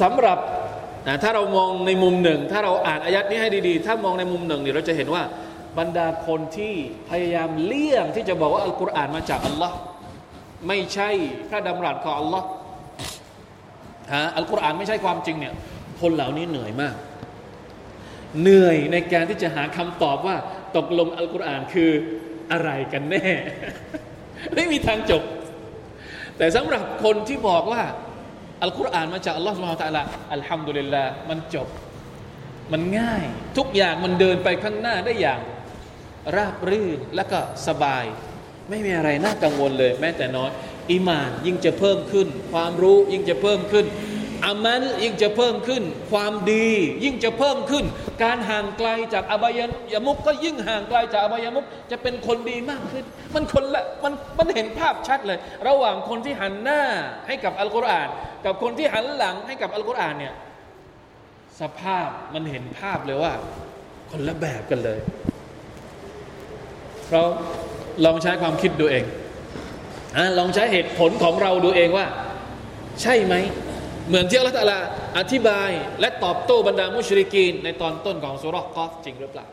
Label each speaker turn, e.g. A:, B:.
A: สำหรับถ้าเรามองในมุมหนึ่ง ถ้าเราอ่านอายัดนี้ให้ดีๆ ถ้ามองในมุมหนึ่งเนี่ยเราจะเห็นว่าบรรดาคนที่พยายามเลี่ยงที่จะบอกว่าอัลกุรอานมาจากอัลลอฮ์ไม่ใช่พระดำรัสของอัลลอฮ์ฮะอัลกุรอานไม่ใช่ความจริงเนี่ยคนเหล่านี้เหนื่อยมาก เหนื่อยในการที่จะหาคำตอบว่าตกลงอัลกุรอานคืออะไรกันแน่ ไม่มีทางจบ แต่สำหรับคนที่บอกว่า อัลกุรอานมาจากอัลลอฮฺสุบฮานตะละอัลฮัมดุลิลลาห์มันจบ มันง่าย ทุกอย่างมันเดินไปข้างหน้าได้อย่าง ราบรื่นและก็สบาย ไม่มีอะไรน่ากังวลเลย แม้แต่น้อยอิมานยิ่งจะเพิ่มขึ้น ความรู้ยิ่งจะเพิ่มขึ้น อามัลยิ่งจะเพิ่มขึ้น ความดียิ่งจะเพิ่มขึ้น การห่างไกลจากอบายยมุกก็ยิ่งห่างไกลจากอบายมุกจะเป็นคนดีมากขึ้น มันคนละมันมันเห็นภาพชัดเลย ระหว่างคนที่หันหน้าให้กับอัลกุรอาน กับคนที่หันหลังให้กับอัลกุรอานเนี่ยสภาพมันเห็นภาพเลยว่า คนละแบบกันเลย เราลองใช้ความคิดดูเองอลองใช้เหตุผลของเราดูเองว่า ใช่ไหม เหมือนที่อัลลอฮฺอธิบาย และตอบโต้บรรดามุชริกีนในตอนต้นของสุรกอฟจริงหรือเปล่า